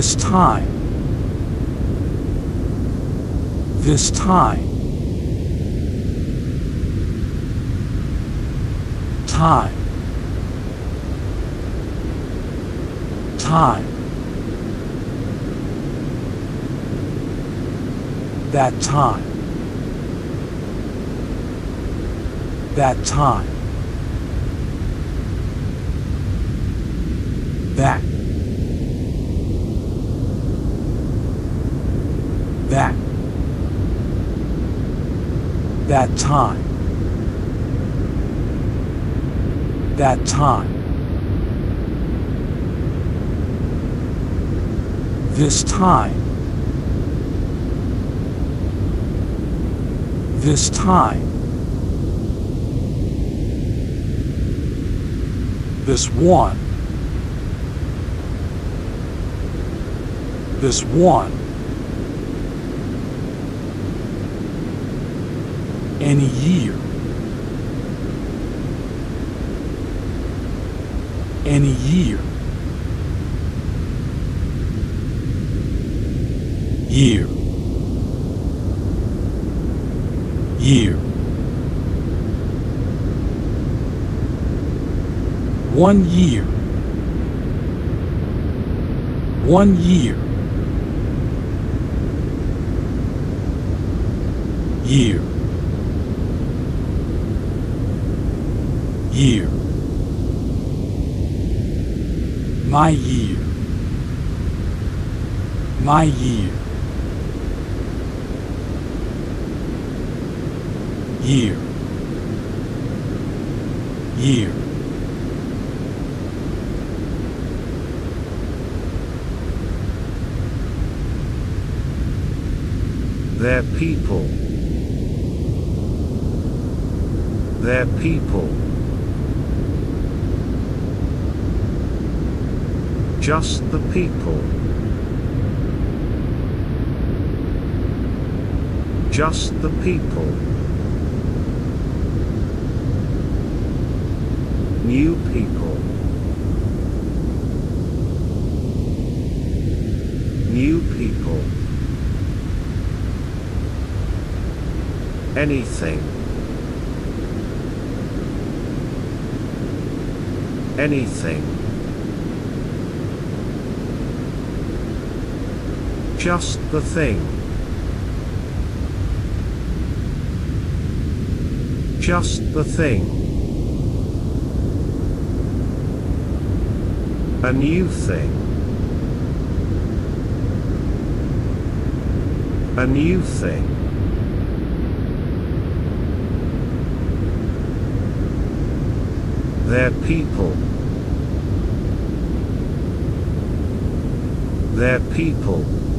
This time. This time. Time. Time. That time. That time. That. That. That time. That time. This time. This time. This one. This one. Any year. Any year. Year. Year. One year. One year. Year. Year. My year. My year. Year. Year. They're people. They're people. Just the people. Just the people. New people. New people. Anything. Anything. Just the thing. Just the thing. A new thing. A new thing. They're people. They're people.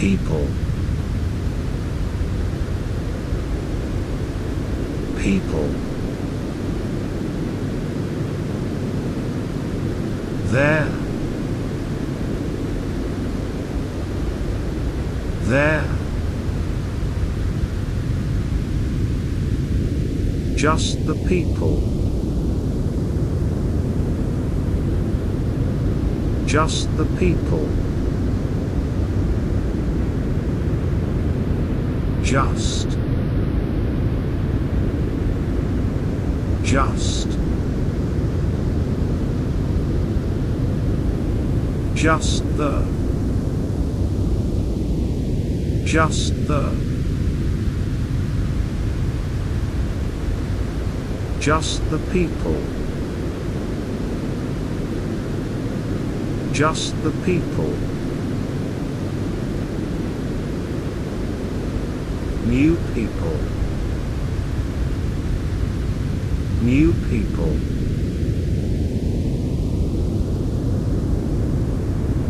People. People. There. There. Just the people. Just the people. Just. Just. Just the. Just the. Just the people. Just the people. New people. New people.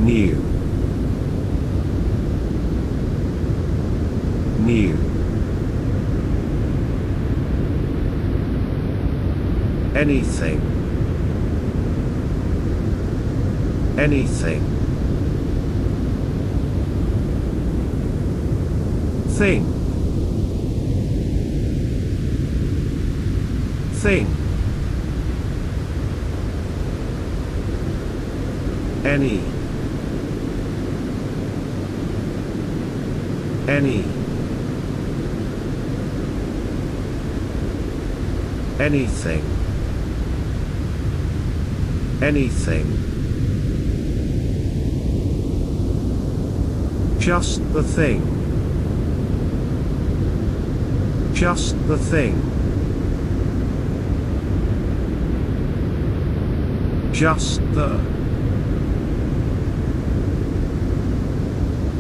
New. New. Anything. Anything. Thing. Thing. Any. Any. Anything. Anything. Just the thing. Just the thing. Just the.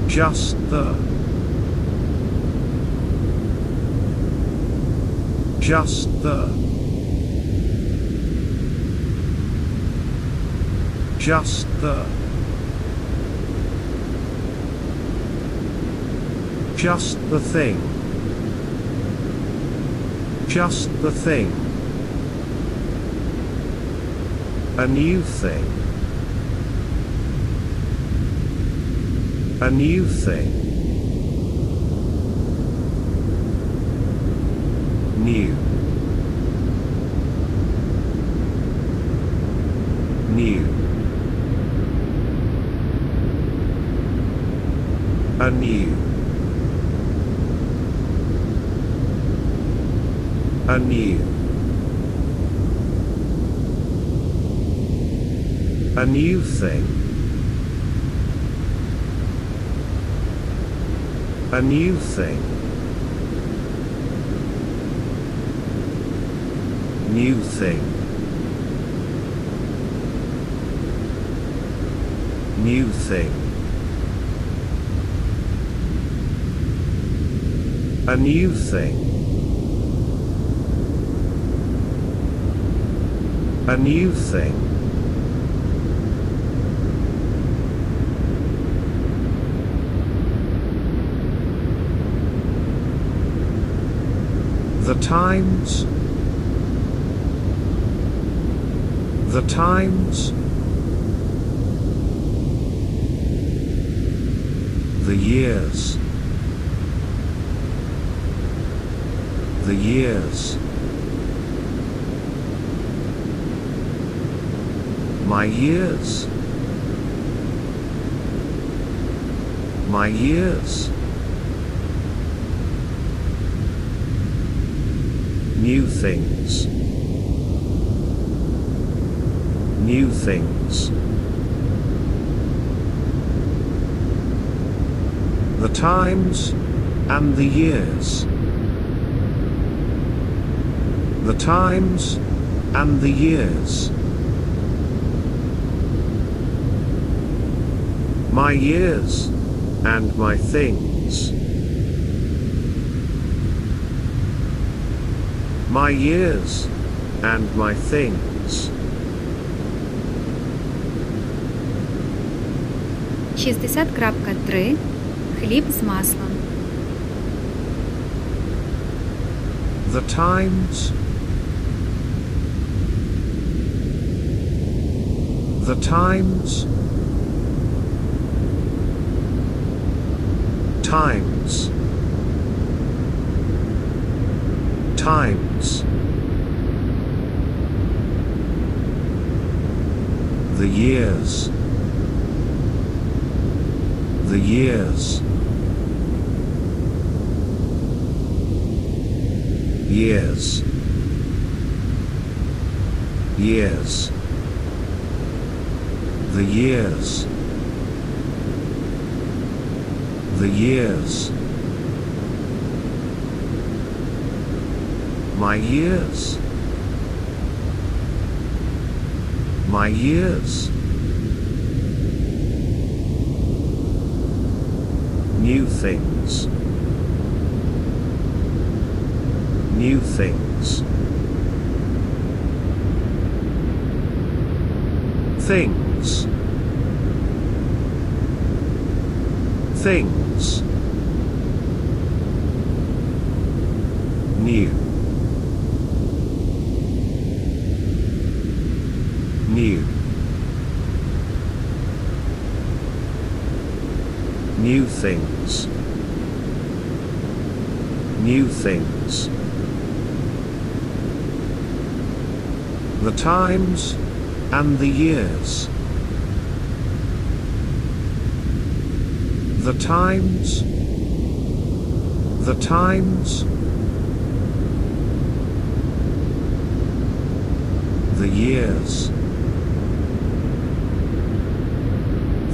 Just the. Just the. Just the. Just the thing. Just the thing. A new thing. A new thing. New. New. Anew. Anew. A new thing. A new thing. New thing. New thing. A new thing. A new thing. The times. The times. The years. The years. My years. My years. New things. New things. The times and the years the times, and the years. My years, and my things. My years, and my things. 60.3 Хліб з маслом. The times the times. Times. Times. The years. The years. Years. Years the years. The years. My years. My years. New things. New things. Things. Things. New. New. New things. New things. The times and the years. The times. The times. The years.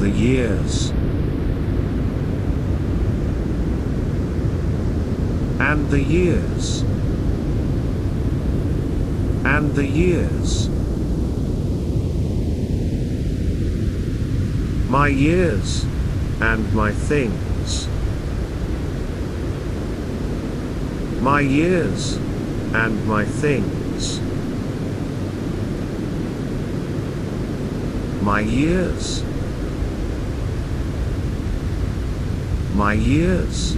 The years. And the years. And the years. My years and my things. My years and my things. My years. My years.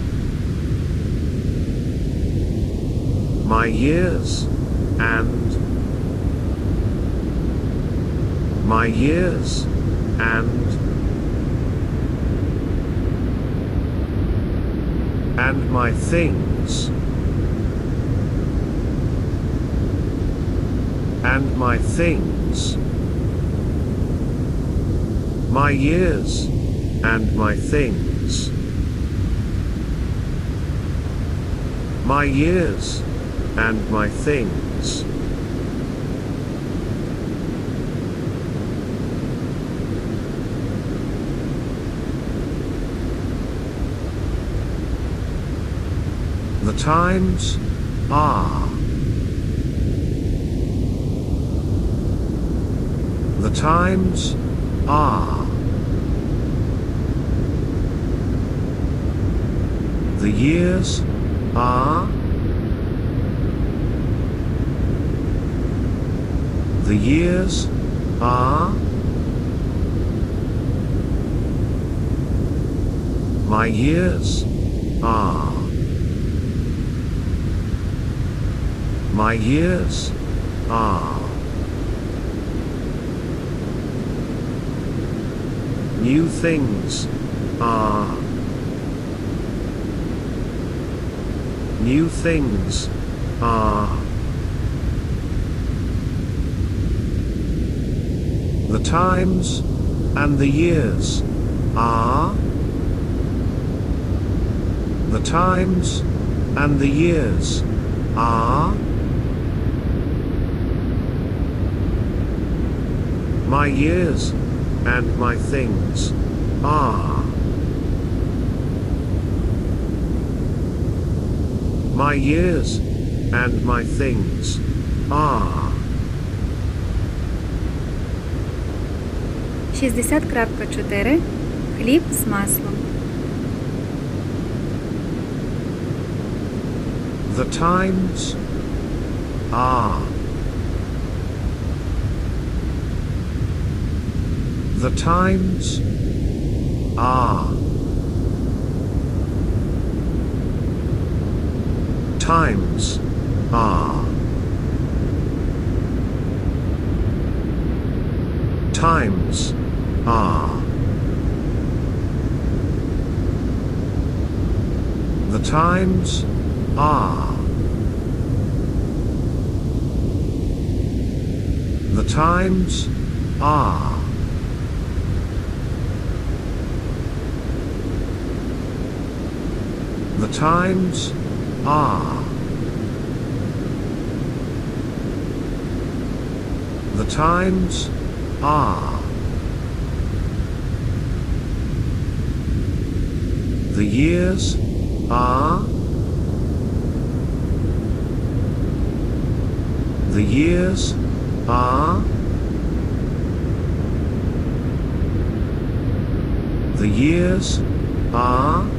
My years and my years and and my things and my things my years and my things my years and my things times are. The times are. The years are. The years are. My years are. My years are. New things are. New things are. The times and the years are. The times and the years are. My years and my things are. My years and my things are. 60.4 Хліб з маслом. The times are. The times are. Times are. Times are. The times are. The times are. The times are. The times are. The years are. The years are. The years are.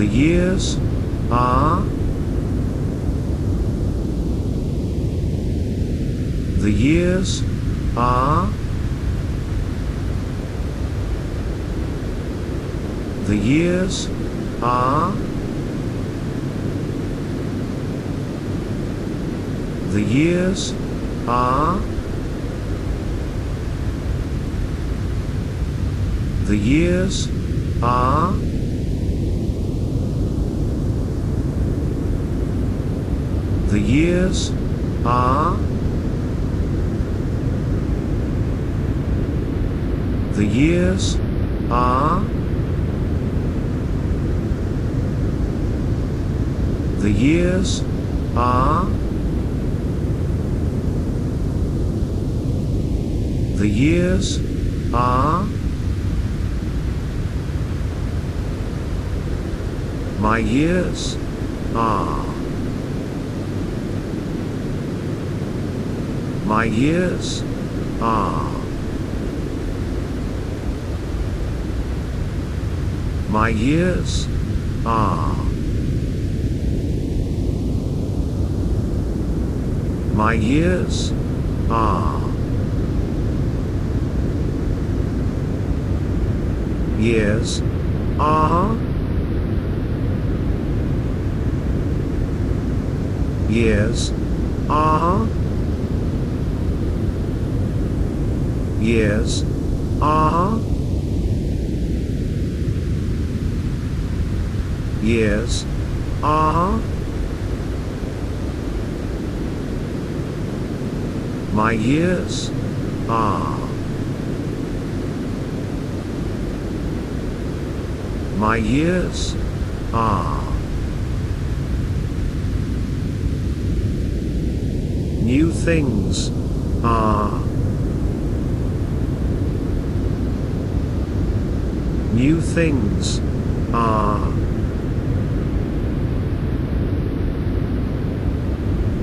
The years are. The years are. The years are. The years are. The years are. The years are. The years are. The years are. The years are. My years are. My years are. Ah. My years are. Ah. My years are. Ah. Years are. Years are. Years are. Years are. My years are. My years are. New things are. New things are.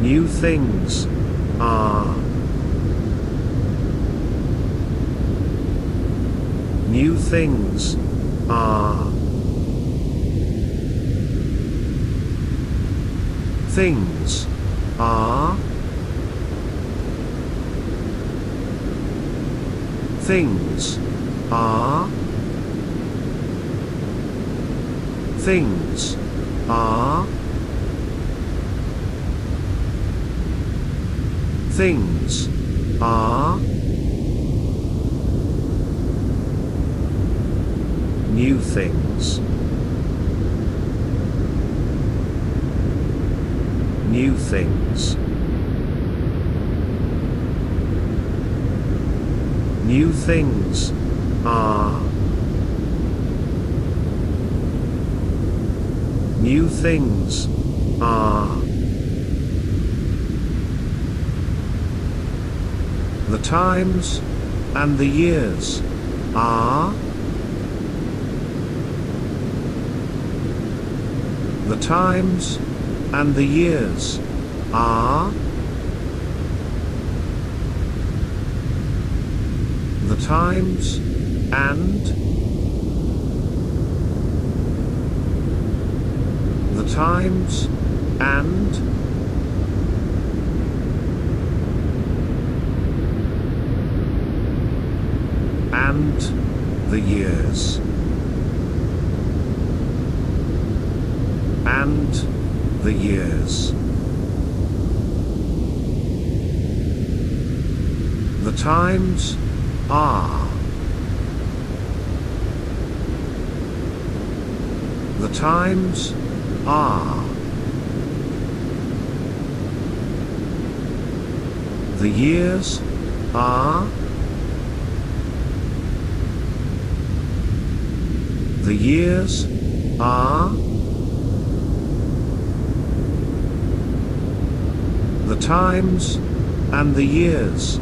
New things are. New things are. Things are. Things are. Things are. Things are. New things. New things. New things are. New things are. The times and the years are. The times and the years are. The times and times and and the years. And the years. The times are. The times are the years are the years are the times and the years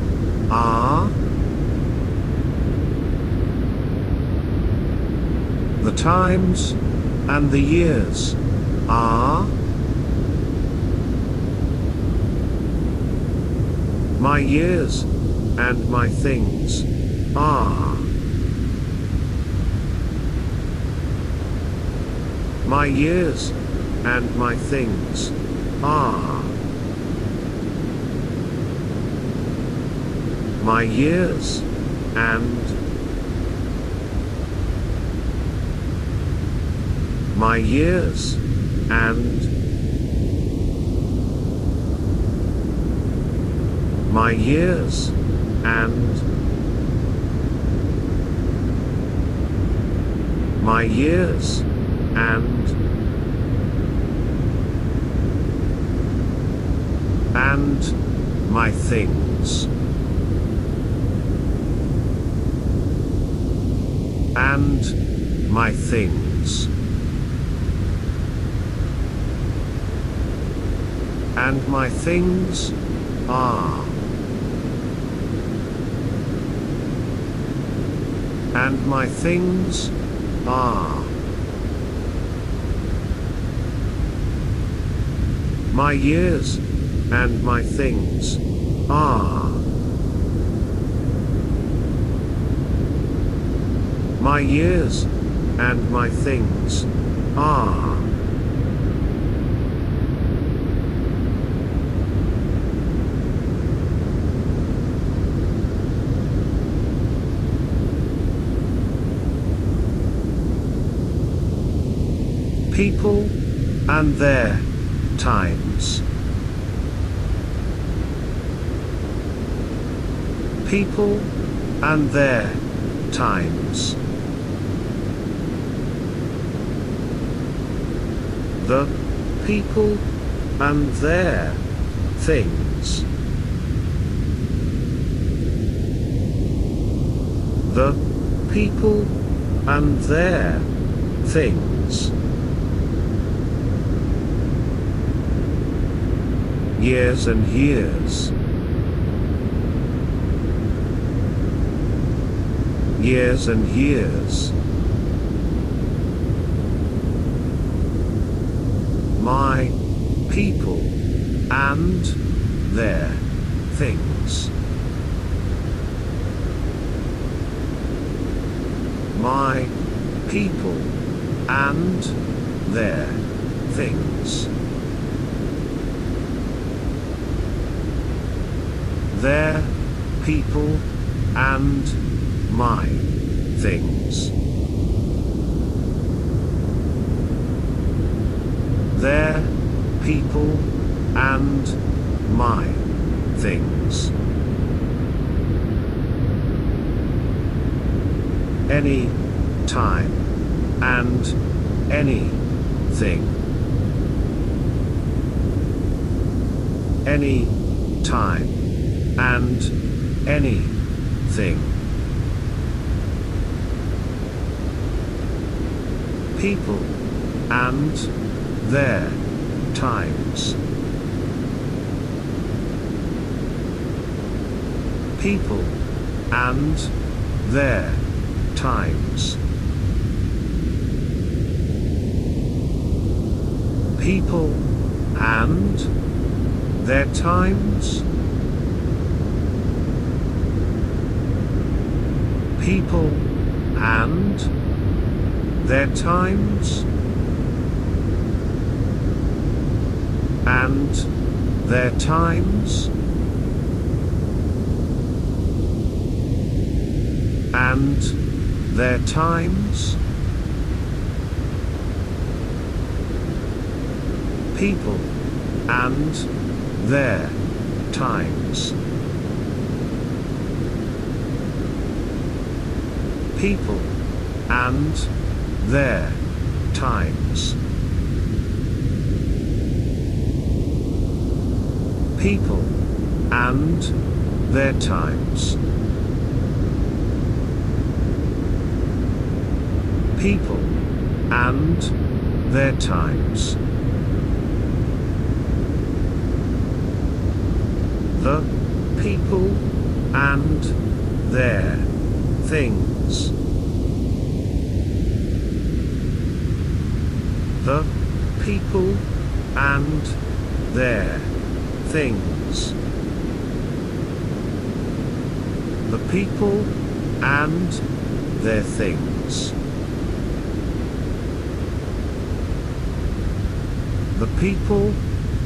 are the times and the years are my years and my things are my years and my things are my years and my years and my years and my years and and my things and my things. And my things are. And my things are. My years and my things are. My years and my things are. People and their times. People and their times. The people and their things. The people and their things. Years and years. Years and years. My people and their things. My people and their things. Their people and my things. Their people and my things. Any time and anything. Any time and anything. People and their times. People and their times. People and their times. People and their times. And their times. And their times. People and their times. People and their times. People and their times. People and their times. The people and their things. The people and their things. The people and their things. The people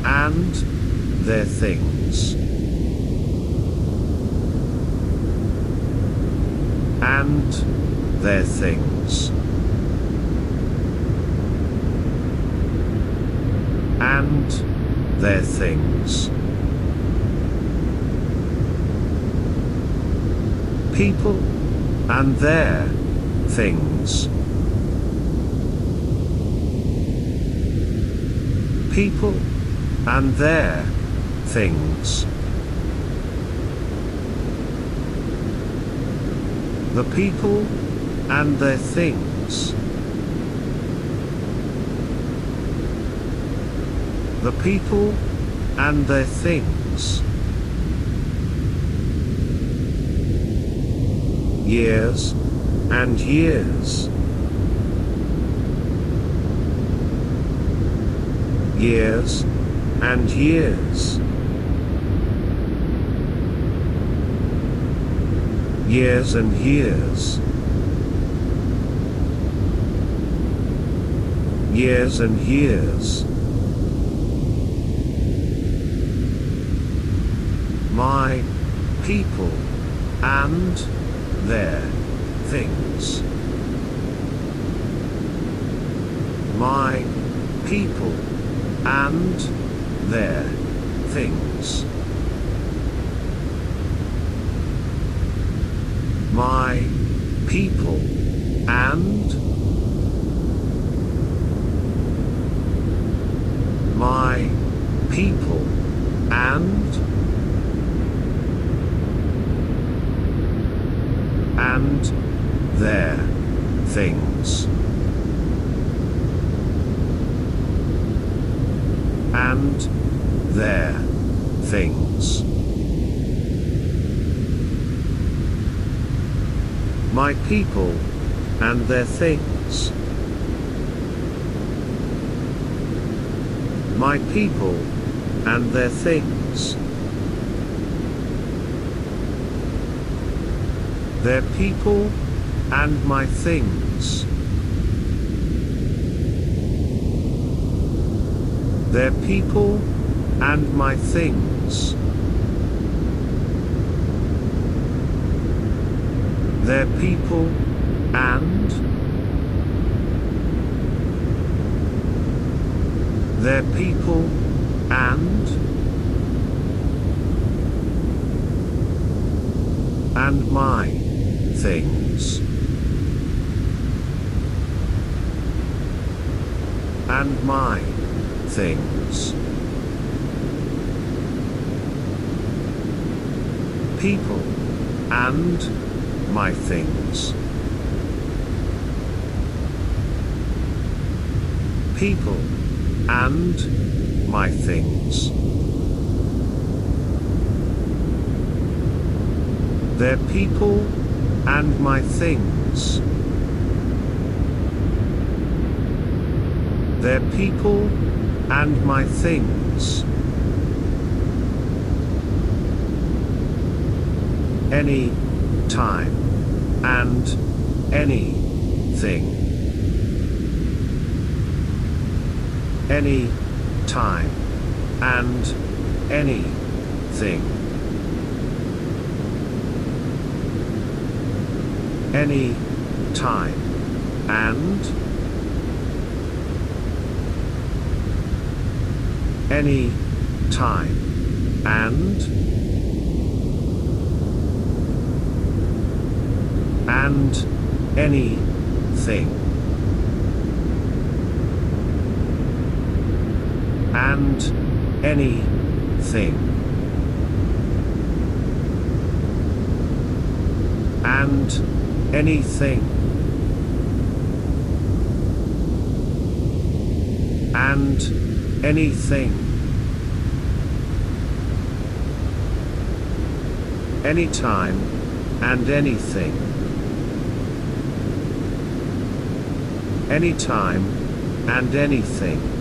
and their things. And their things. And their things. People and their things. People and their things. The people and their things. The people and their things. Years and years. Years and years. Years and years. Years and years. My people and their things. My people and their things. My people and my people and and their things. And their things. My people and their things. My people and their things. Their people and my things. Their people and my things. Their people and their people and and my things. And my things. People and my things people and my things their people and my things. Their people and my things. Any time and anything. Any time and anything. any time and any time and and anything. And anything. And anything. And anything. Anytime and anything anytime and anything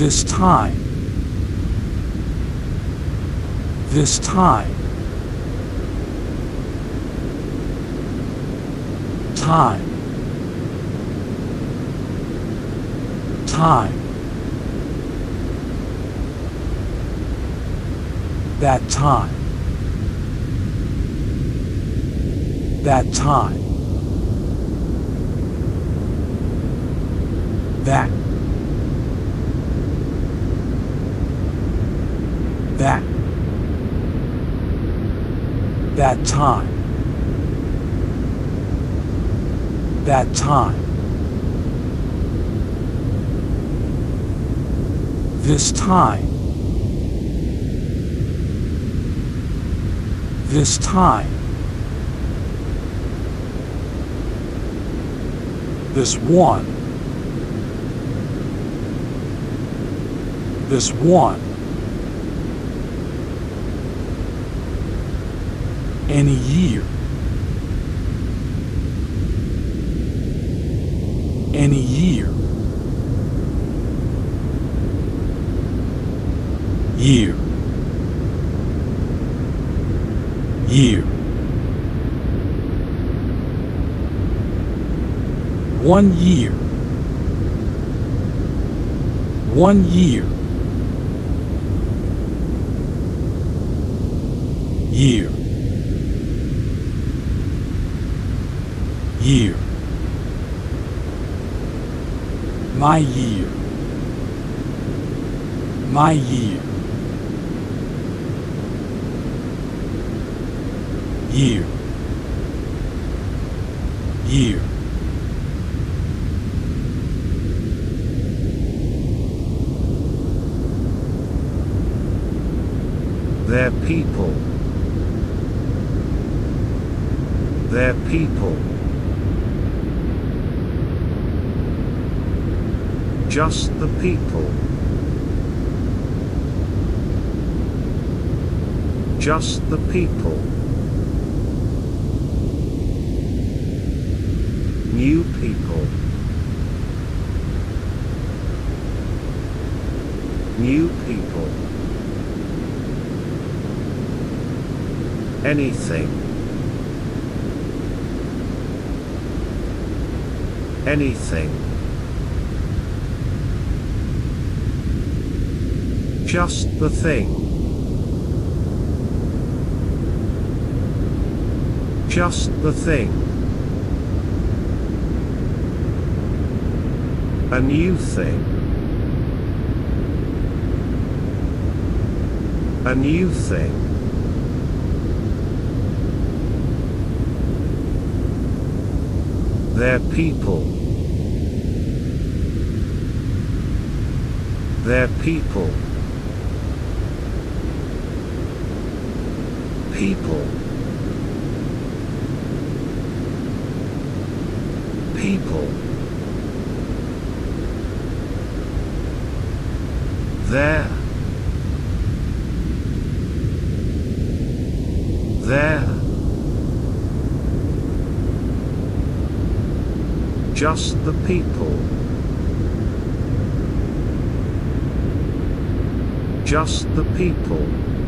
This time. This time. Time. Time. That time. That time. That. Time. That time. This time. This time. This one. This one. Any year. Any year. Year. Year. One year. One year. Year. Year. My year. My year. Year. Year. Their people. Their people. Just the people. Just the people. New people. New people. Anything. Anything. Just the thing. Just the thing. A new thing. A new thing. Their people. Their people. People. People. There. There. Just the people. Just the people.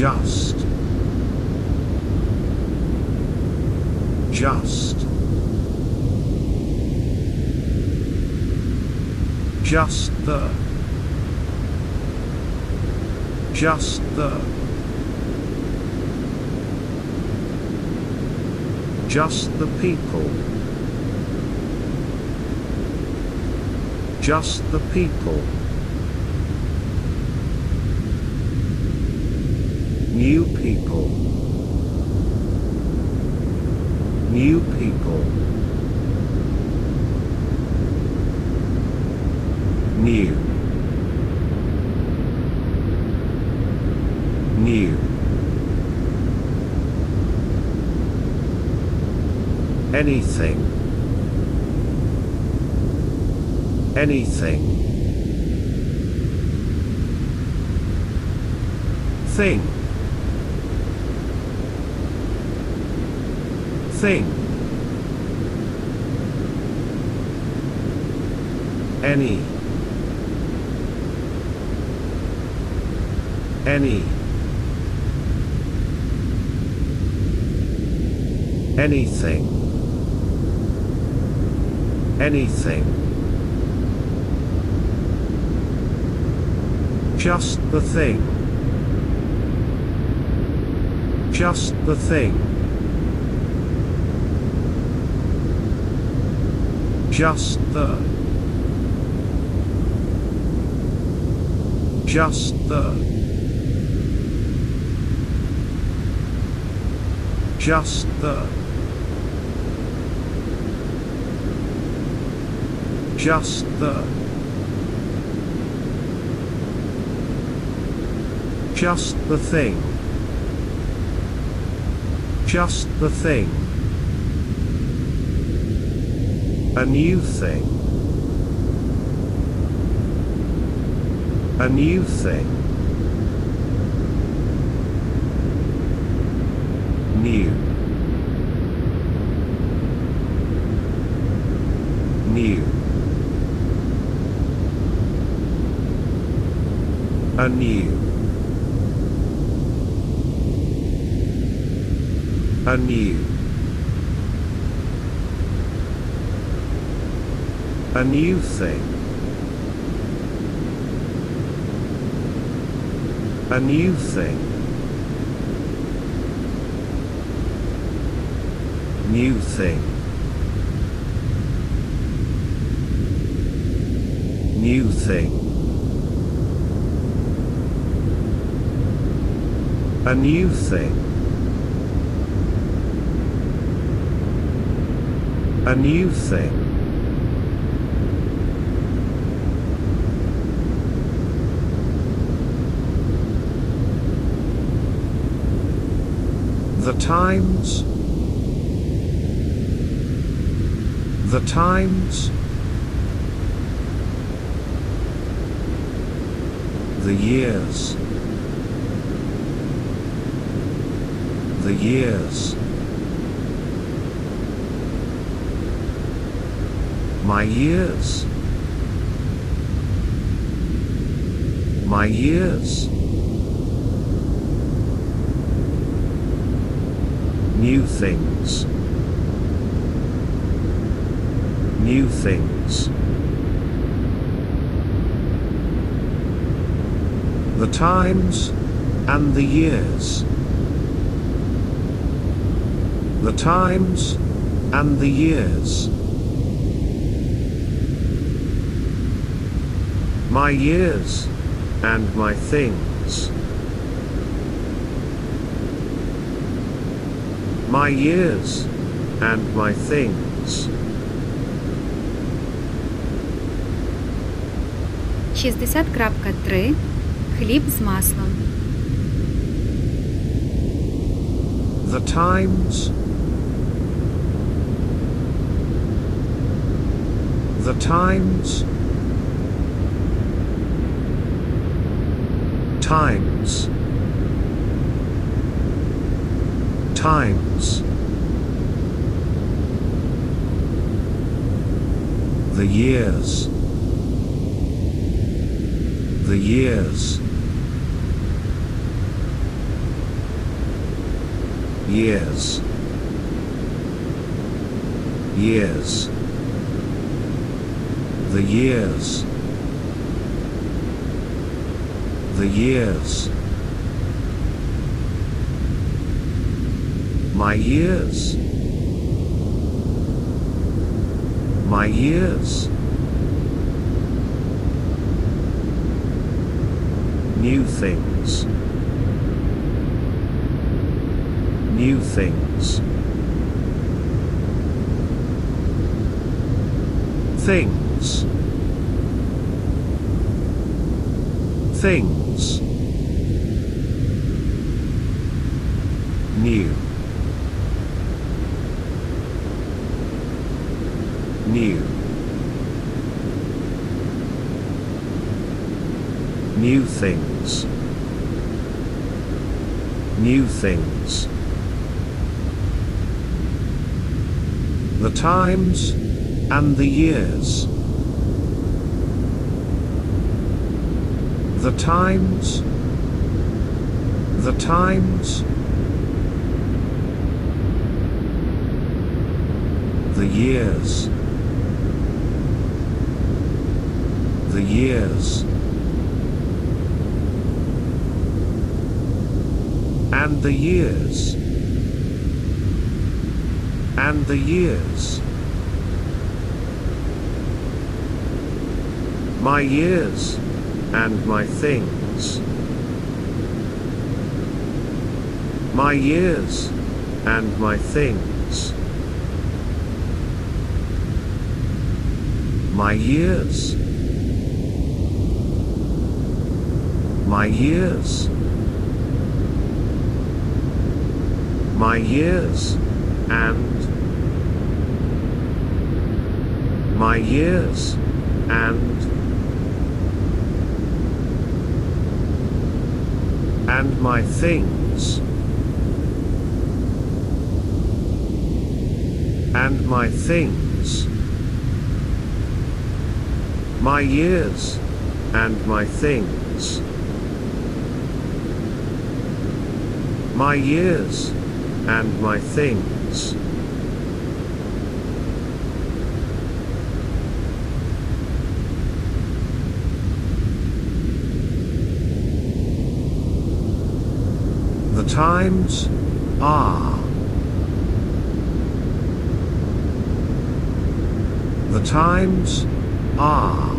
Just. Just. Just the. Just the. Just the people. Just the people. New people. New people. New. New. Anything. Anything. Thing. Thing. Any. Any. Anything. Anything. Just the thing. Just the thing. Just the. Just the. Just the. Just the. Just the thing. Just the thing. A new thing. A new thing. New. New. A Anew. A new thing. A new thing. New thing. New thing. A new thing. A new thing. The times. The times. The years. The years. My years. My years. New things. New things. The times and the years. The times and the years. My years and my things. My years and my things. 60.3 Хліб з маслом. The times. The times. Times. Times. The years. The years. Years. Years. The years. The years. My years. My years. New things. New things. Things. Things. New. New. New things. New things. The times and the years. The times. The times. The years. The years. And and the years, and the years. My years, and my things. My years, and my things. My years. My years. My years, and my years, and and my things, and my things, my years, and my things, my years, and my things. The times are. The times are.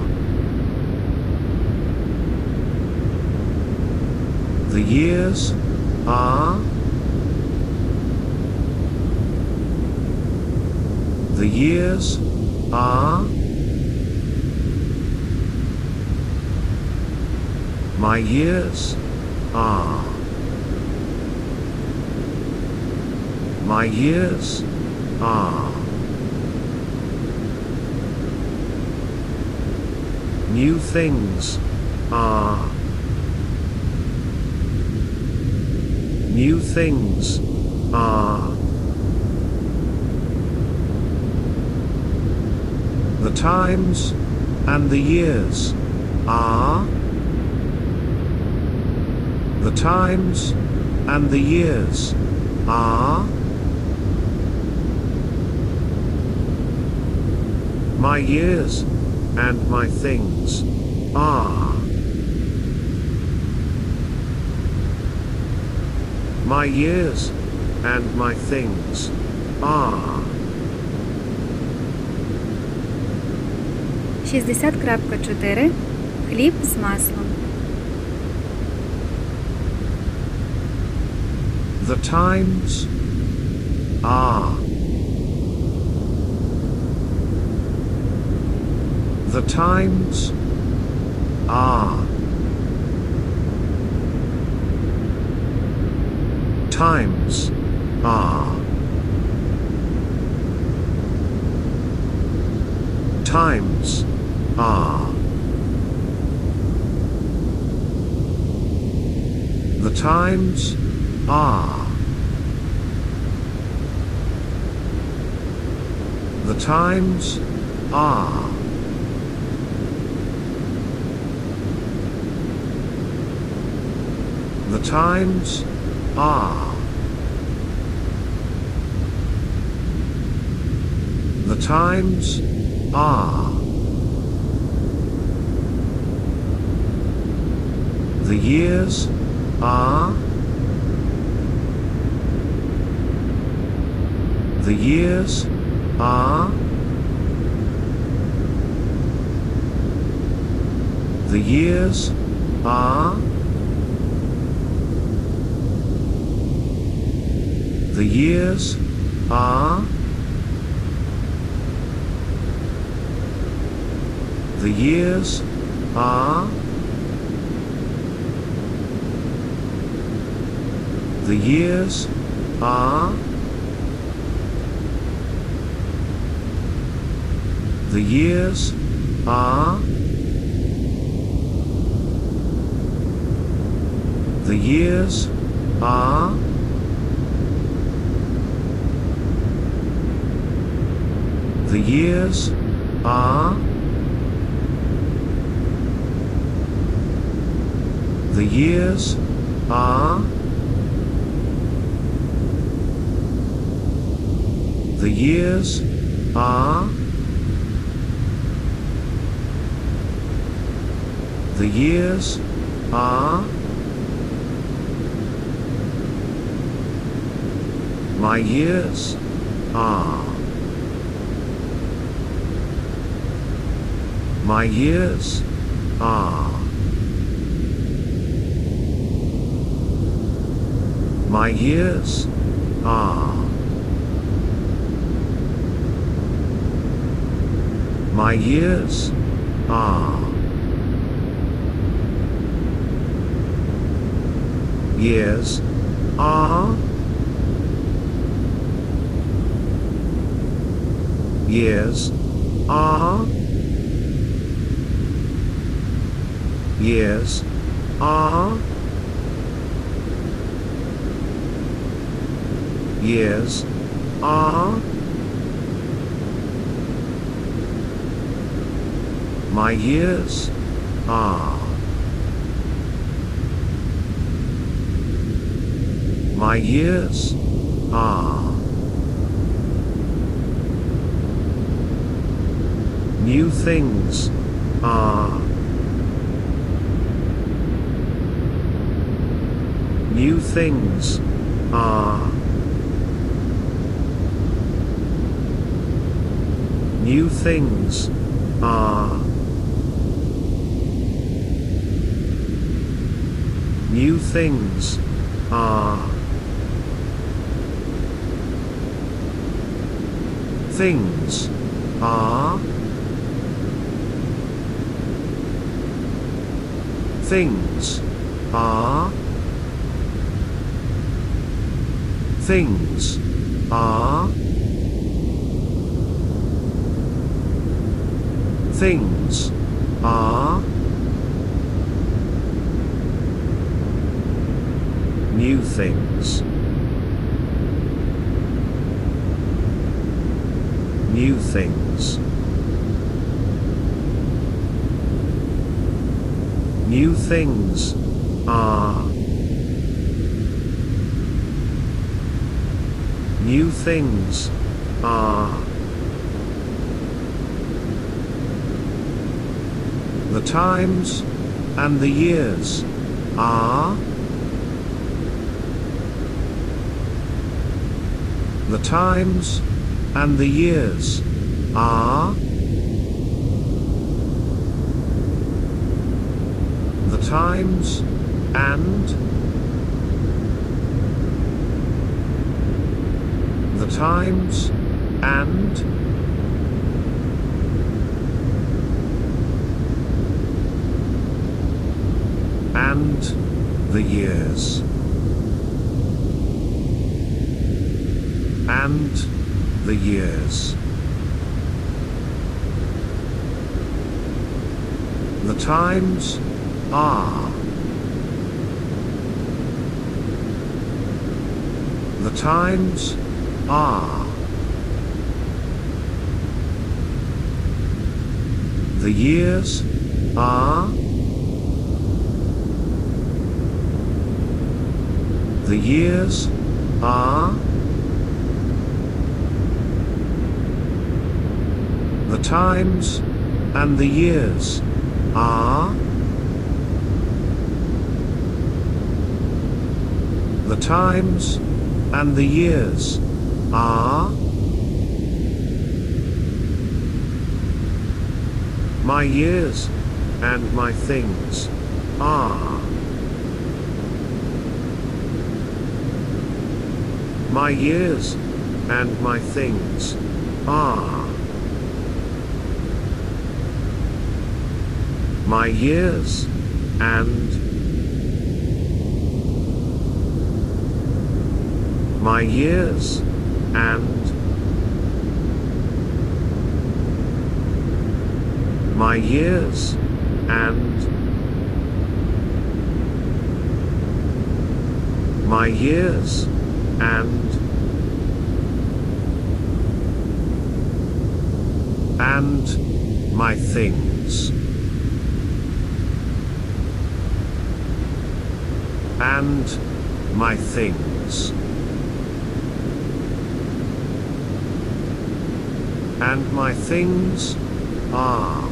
The years are. The years are. My years are. My years are. New things are. New things are. The times and the years are. The times and the years are. My years and my things are. My years and my things are. 60.4 Хліб з маслом. The times are. The times are. Times are. Times are. The times are. The times are. The times are. The times are. The years are. The years are. The years are. The years are. The years are. The years are. The years are. The years are. The years are. The years are. The years are. The years are. My years are. My years are. My years are. My years are. Years are. Years are. Years are. Years are. My years are. My years are. New things are. New things are. New things are. New things are. Things are. Things are. Things are. Things are. New things. New things. New things are. New things are. The times and the years are. The times and the years are. The times and the times and and the years. And the years. The times are. The times are. The years are the years are the times and the years are the times and the years are my years and my things are my years and my things are my years and my years and my years and my years and and my things. And my things. And my things are.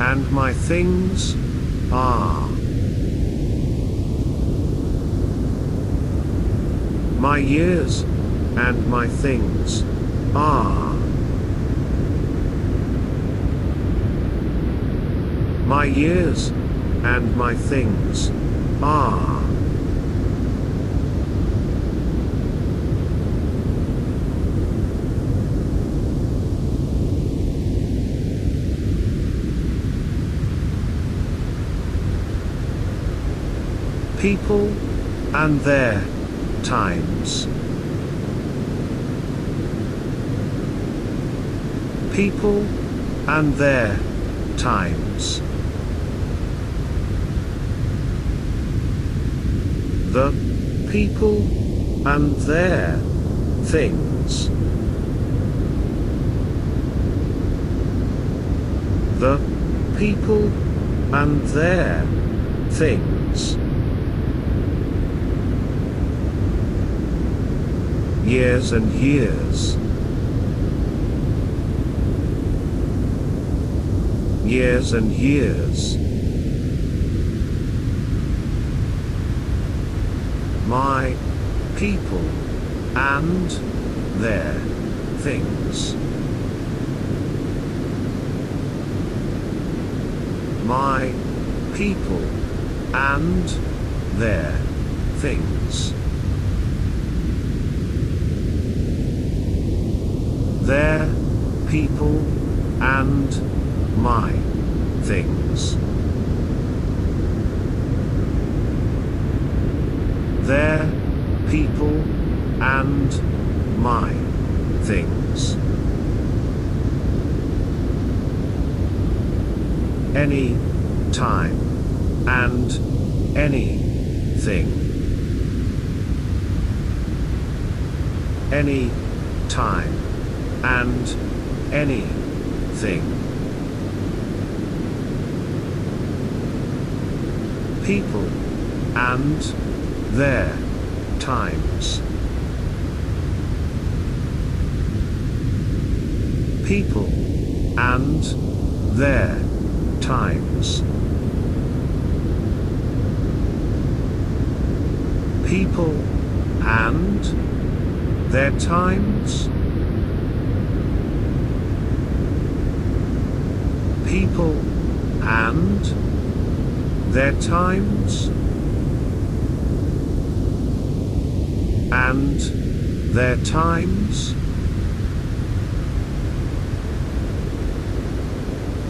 And my things are My years and my things are. My years and my things are. People and their times. People and their times. The people and their things. The people and their things. Years and years. Years and years. My people and their things. My people and their things. Their people and my things. Their people and my things. Any time and anything. Any time and anything. People and their times. People and their times. People and their times. People and their times. And their times.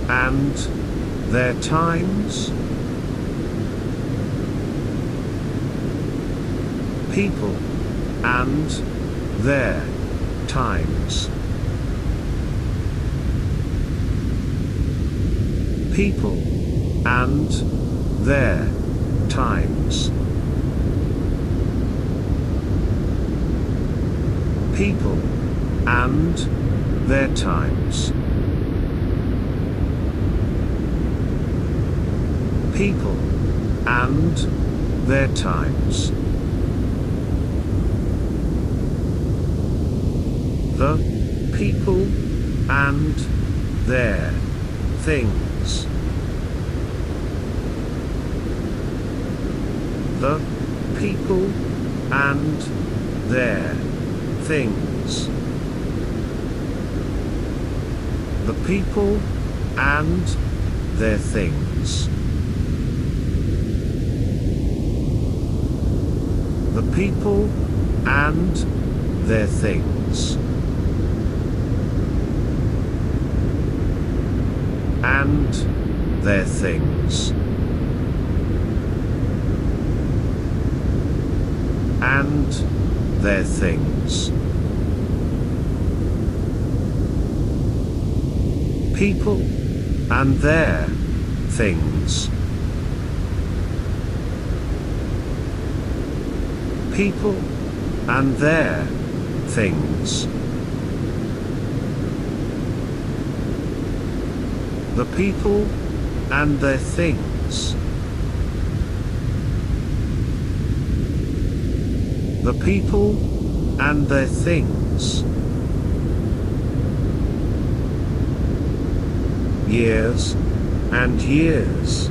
And their times. People and their times. People and their times. People and their times. People and their times. The people and their things. The people and their things. The people and their things. The people and their things. And their things. And their things. People and their things. People and their things. The people and their things. The people and their things. Years and years.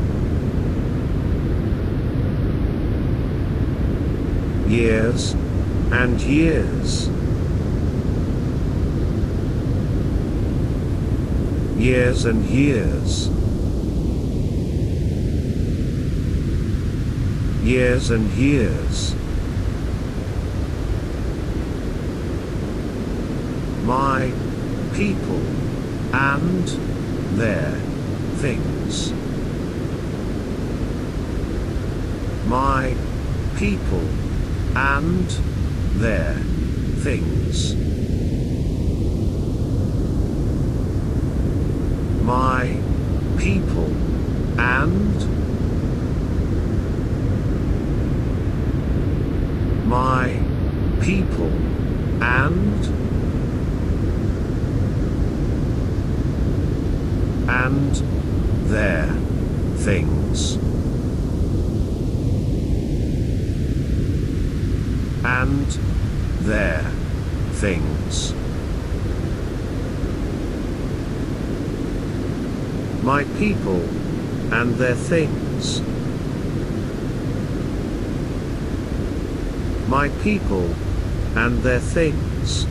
Years and years. Years and years. Years and years. My people and their things. My people and their things. My people and my people and and their things. And their things. My people and their things. My people and their things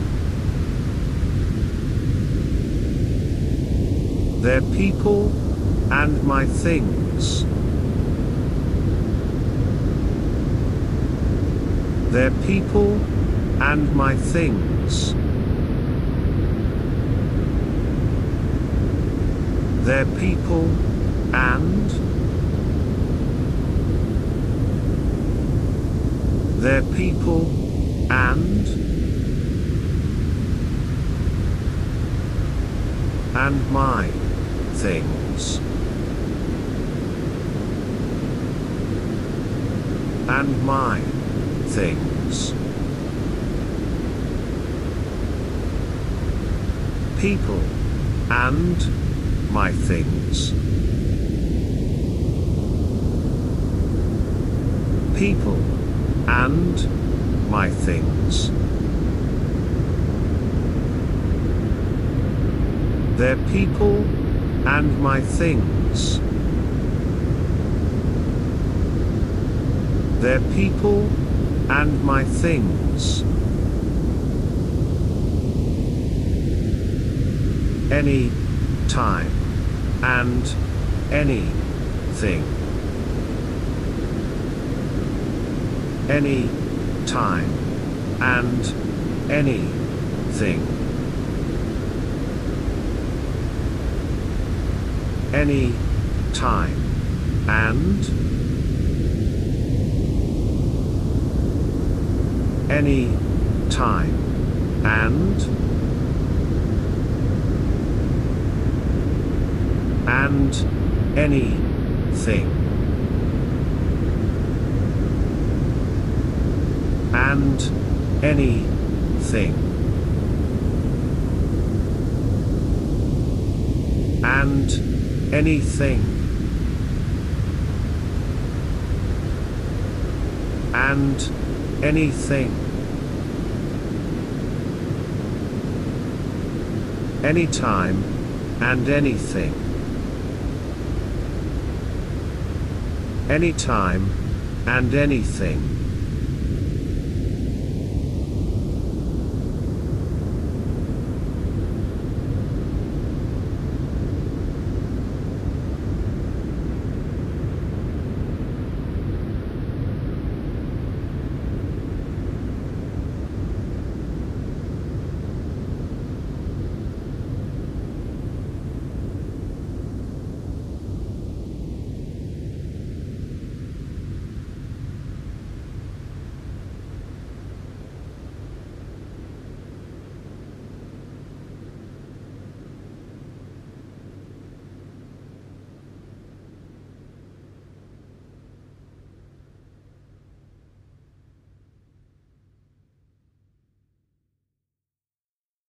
their people and my things. Their people and my things. Their people and their people and and my things. And my things. People and my things. People and my things. Their people and my things. Their people and my things. Any time and anything. Any time and anything. Any time. And any time. And and anything. And anything. And anything. And anything. Anytime and anything. Anytime and anything